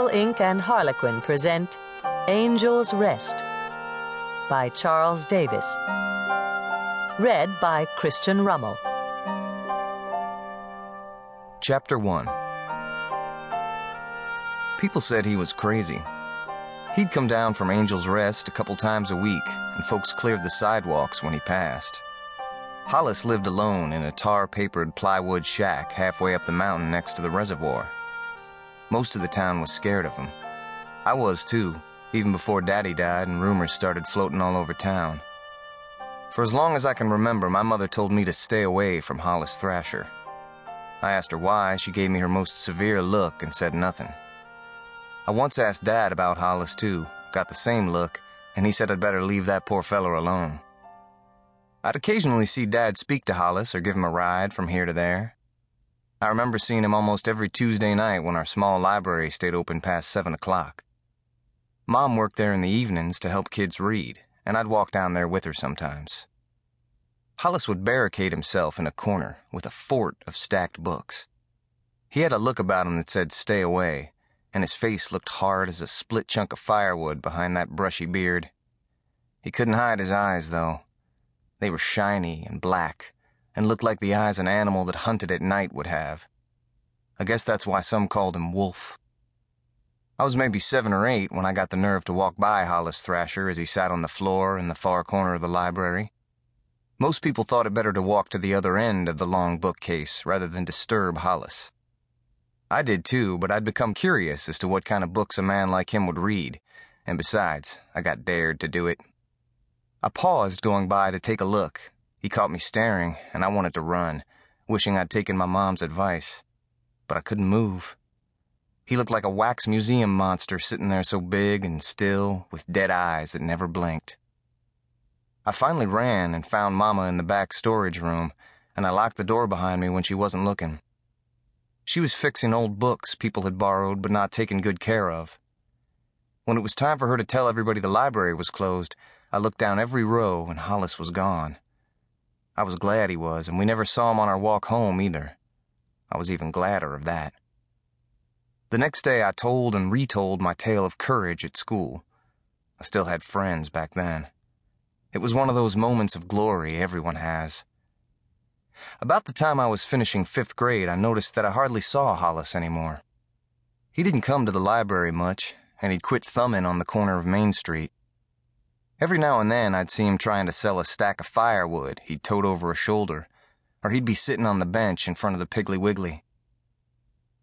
Bible Inc. and Harlequin present Angel's Rest by Charles Davis. Read by Christian Rummel. Chapter 1 People said he was crazy. He'd come down from Angel's Rest a couple times a week, and folks cleared the sidewalks when he passed. Hollis lived alone in a tar papered plywood shack halfway up the mountain next to the reservoir. Most of the town was scared of him. I was too, even before Daddy died and rumors started floating all over town. For as long as I can remember, my mother told me to stay away from Hollis Thrasher. I asked her why, she gave me her most severe look and said nothing. I once asked Dad about Hollis too, got the same look, and he said I'd better leave that poor feller alone. I'd occasionally see Dad speak to Hollis or give him a ride from here to there. I remember seeing him almost every Tuesday night when our small library stayed open past seven o'clock. Mom worked there in the evenings to help kids read, and I'd walk down there with her sometimes. Hollis would barricade himself in a corner with a fort of stacked books. He had a look about him that said, Stay away, and his face looked hard as a split chunk of firewood behind that brushy beard. He couldn't hide his eyes, though. They were shiny and black and looked like the eyes an animal that hunted at night would have. I guess that's why some called him Wolf. I was maybe seven or eight when I got the nerve to walk by Hollis Thrasher as he sat on the floor in the far corner of the library. Most people thought it better to walk to the other end of the long bookcase rather than disturb Hollis. I did too, but I'd become curious as to what kind of books a man like him would read, and besides, I got dared to do it. I paused going by to take a look, he caught me staring, and I wanted to run, wishing I'd taken my mom's advice. But I couldn't move. He looked like a wax museum monster sitting there so big and still, with dead eyes that never blinked. I finally ran and found Mama in the back storage room, and I locked the door behind me when she wasn't looking. She was fixing old books people had borrowed but not taken good care of. When it was time for her to tell everybody the library was closed, I looked down every row and Hollis was gone. I was glad he was, and we never saw him on our walk home either. I was even gladder of that. The next day, I told and retold my tale of courage at school. I still had friends back then. It was one of those moments of glory everyone has. About the time I was finishing fifth grade, I noticed that I hardly saw Hollis anymore. He didn't come to the library much, and he'd quit thumbing on the corner of Main Street. Every now and then I'd see him trying to sell a stack of firewood he'd tote over a shoulder, or he'd be sitting on the bench in front of the Piggly Wiggly.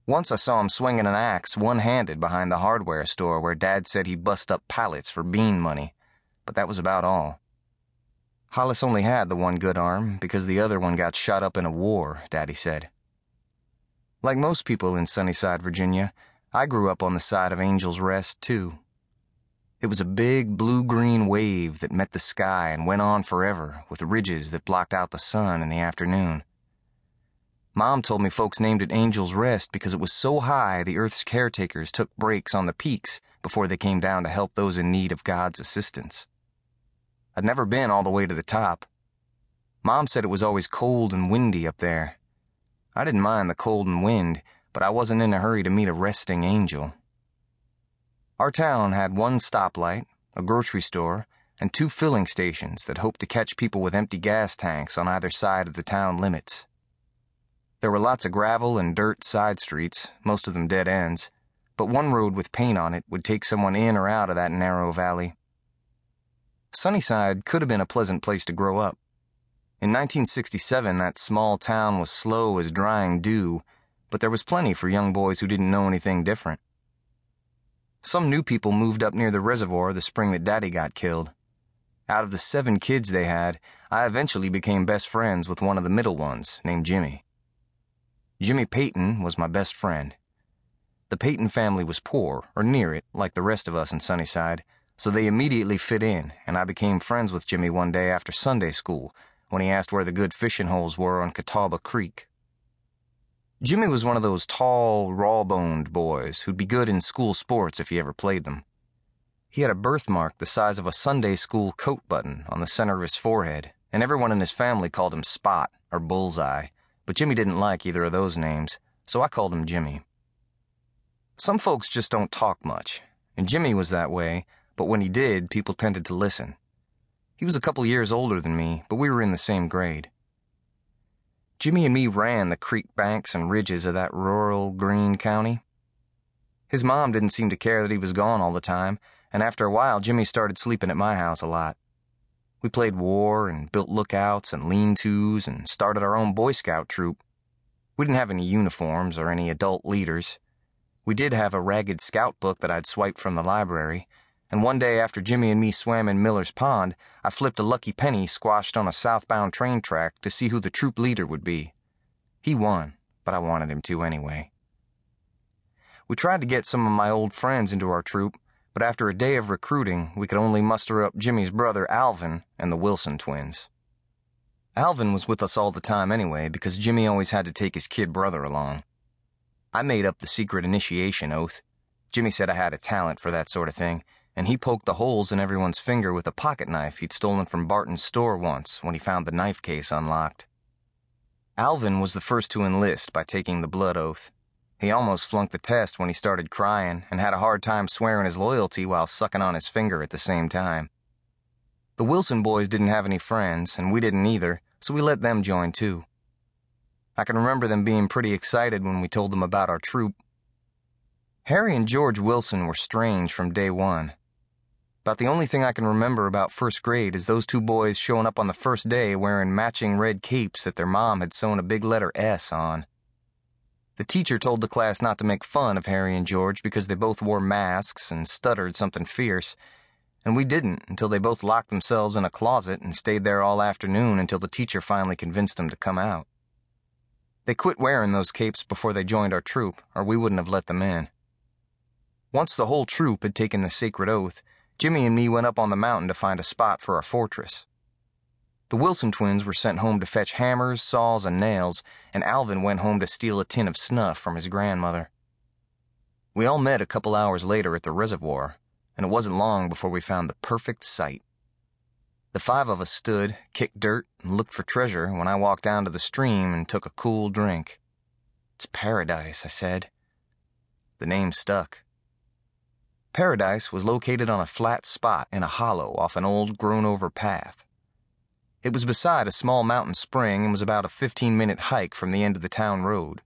Once I saw him swinging an axe one handed behind the hardware store where Dad said he'd bust up pallets for bean money, but that was about all. Hollis only had the one good arm because the other one got shot up in a war, Daddy said. Like most people in Sunnyside, Virginia, I grew up on the side of Angel's Rest, too. It was a big blue green wave that met the sky and went on forever with ridges that blocked out the sun in the afternoon. Mom told me folks named it Angel's Rest because it was so high the Earth's caretakers took breaks on the peaks before they came down to help those in need of God's assistance. I'd never been all the way to the top. Mom said it was always cold and windy up there. I didn't mind the cold and wind, but I wasn't in a hurry to meet a resting angel. Our town had one stoplight, a grocery store, and two filling stations that hoped to catch people with empty gas tanks on either side of the town limits. There were lots of gravel and dirt side streets, most of them dead ends, but one road with paint on it would take someone in or out of that narrow valley. Sunnyside could have been a pleasant place to grow up. In 1967, that small town was slow as drying dew, but there was plenty for young boys who didn't know anything different. Some new people moved up near the reservoir the spring that Daddy got killed. Out of the seven kids they had, I eventually became best friends with one of the middle ones, named Jimmy. Jimmy Peyton was my best friend. The Peyton family was poor, or near it, like the rest of us in Sunnyside, so they immediately fit in, and I became friends with Jimmy one day after Sunday school when he asked where the good fishing holes were on Catawba Creek. Jimmy was one of those tall, raw boned boys who'd be good in school sports if he ever played them. He had a birthmark the size of a Sunday school coat button on the center of his forehead, and everyone in his family called him Spot or Bullseye, but Jimmy didn't like either of those names, so I called him Jimmy. Some folks just don't talk much, and Jimmy was that way, but when he did, people tended to listen. He was a couple years older than me, but we were in the same grade. Jimmy and me ran the creek banks and ridges of that rural green county. His mom didn't seem to care that he was gone all the time, and after a while, Jimmy started sleeping at my house a lot. We played war and built lookouts and lean tos and started our own Boy Scout troop. We didn't have any uniforms or any adult leaders. We did have a ragged scout book that I'd swiped from the library, and one day after Jimmy and me swam in Miller's Pond, I flipped a lucky penny squashed on a southbound train track to see who the troop leader would be. He won, but I wanted him to anyway. We tried to get some of my old friends into our troop, but after a day of recruiting, we could only muster up Jimmy's brother Alvin and the Wilson twins. Alvin was with us all the time anyway because Jimmy always had to take his kid brother along. I made up the secret initiation oath. Jimmy said I had a talent for that sort of thing, and he poked the holes in everyone's finger with a pocket knife he'd stolen from Barton's store once when he found the knife case unlocked. Alvin was the first to enlist by taking the blood oath. He almost flunked the test when he started crying and had a hard time swearing his loyalty while sucking on his finger at the same time. The Wilson boys didn't have any friends, and we didn't either, so we let them join too. I can remember them being pretty excited when we told them about our troop. Harry and George Wilson were strange from day one. About the only thing I can remember about first grade is those two boys showing up on the first day wearing matching red capes that their mom had sewn a big letter S on. The teacher told the class not to make fun of Harry and George because they both wore masks and stuttered something fierce, and we didn't until they both locked themselves in a closet and stayed there all afternoon until the teacher finally convinced them to come out. They quit wearing those capes before they joined our troop, or we wouldn't have let them in. Once the whole troop had taken the sacred oath, Jimmy and me went up on the mountain to find a spot for our fortress. The Wilson twins were sent home to fetch hammers, saws, and nails, and Alvin went home to steal a tin of snuff from his grandmother. We all met a couple hours later at the reservoir, and it wasn't long before we found the perfect site. The five of us stood, kicked dirt, and looked for treasure when I walked down to the stream and took a cool drink. It's paradise, I said. The name stuck. Paradise was located on a flat spot in a hollow off an old grown over path. It was beside a small mountain spring and was about a 15 minute hike from the end of the town road.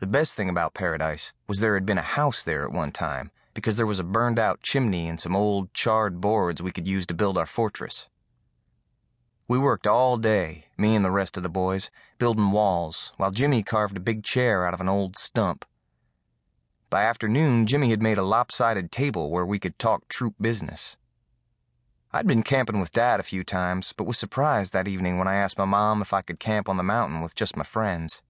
The best thing about Paradise was there had been a house there at one time because there was a burned out chimney and some old charred boards we could use to build our fortress. We worked all day, me and the rest of the boys, building walls, while Jimmy carved a big chair out of an old stump. By afternoon, Jimmy had made a lopsided table where we could talk troop business. I'd been camping with Dad a few times, but was surprised that evening when I asked my mom if I could camp on the mountain with just my friends.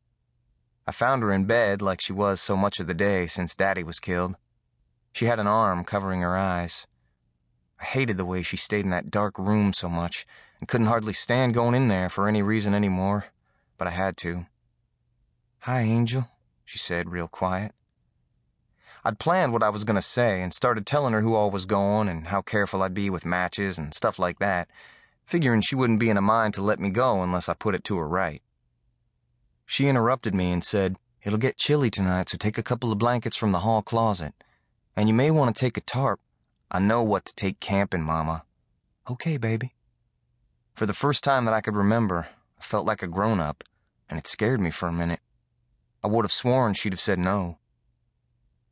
I found her in bed like she was so much of the day since Daddy was killed. She had an arm covering her eyes. I hated the way she stayed in that dark room so much and couldn't hardly stand going in there for any reason anymore, but I had to. Hi, Angel, she said real quiet. I'd planned what I was going to say and started telling her who all was going and how careful I'd be with matches and stuff like that, figuring she wouldn't be in a mind to let me go unless I put it to her right. She interrupted me and said, It'll get chilly tonight, so take a couple of blankets from the hall closet. And you may want to take a tarp. I know what to take camping, Mama. Okay, baby. For the first time that I could remember, I felt like a grown up, and it scared me for a minute. I would have sworn she'd have said no.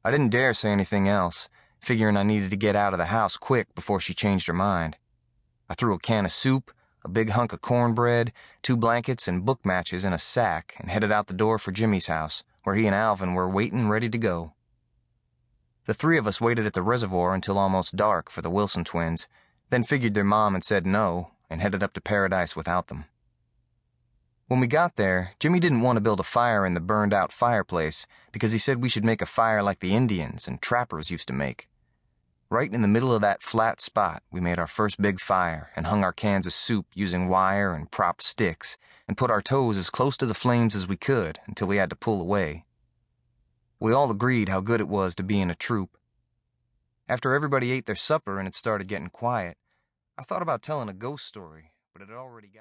I didn't dare say anything else, figuring I needed to get out of the house quick before she changed her mind. I threw a can of soup, a big hunk of cornbread, two blankets, and book matches in a sack and headed out the door for Jimmy's house, where he and Alvin were waiting ready to go. The three of us waited at the reservoir until almost dark for the Wilson twins, then figured their mom had said no and headed up to Paradise without them. When we got there, Jimmy didn't want to build a fire in the burned out fireplace because he said we should make a fire like the Indians and trappers used to make. Right in the middle of that flat spot, we made our first big fire and hung our cans of soup using wire and propped sticks and put our toes as close to the flames as we could until we had to pull away. We all agreed how good it was to be in a troop. After everybody ate their supper and it started getting quiet, I thought about telling a ghost story, but it had already got.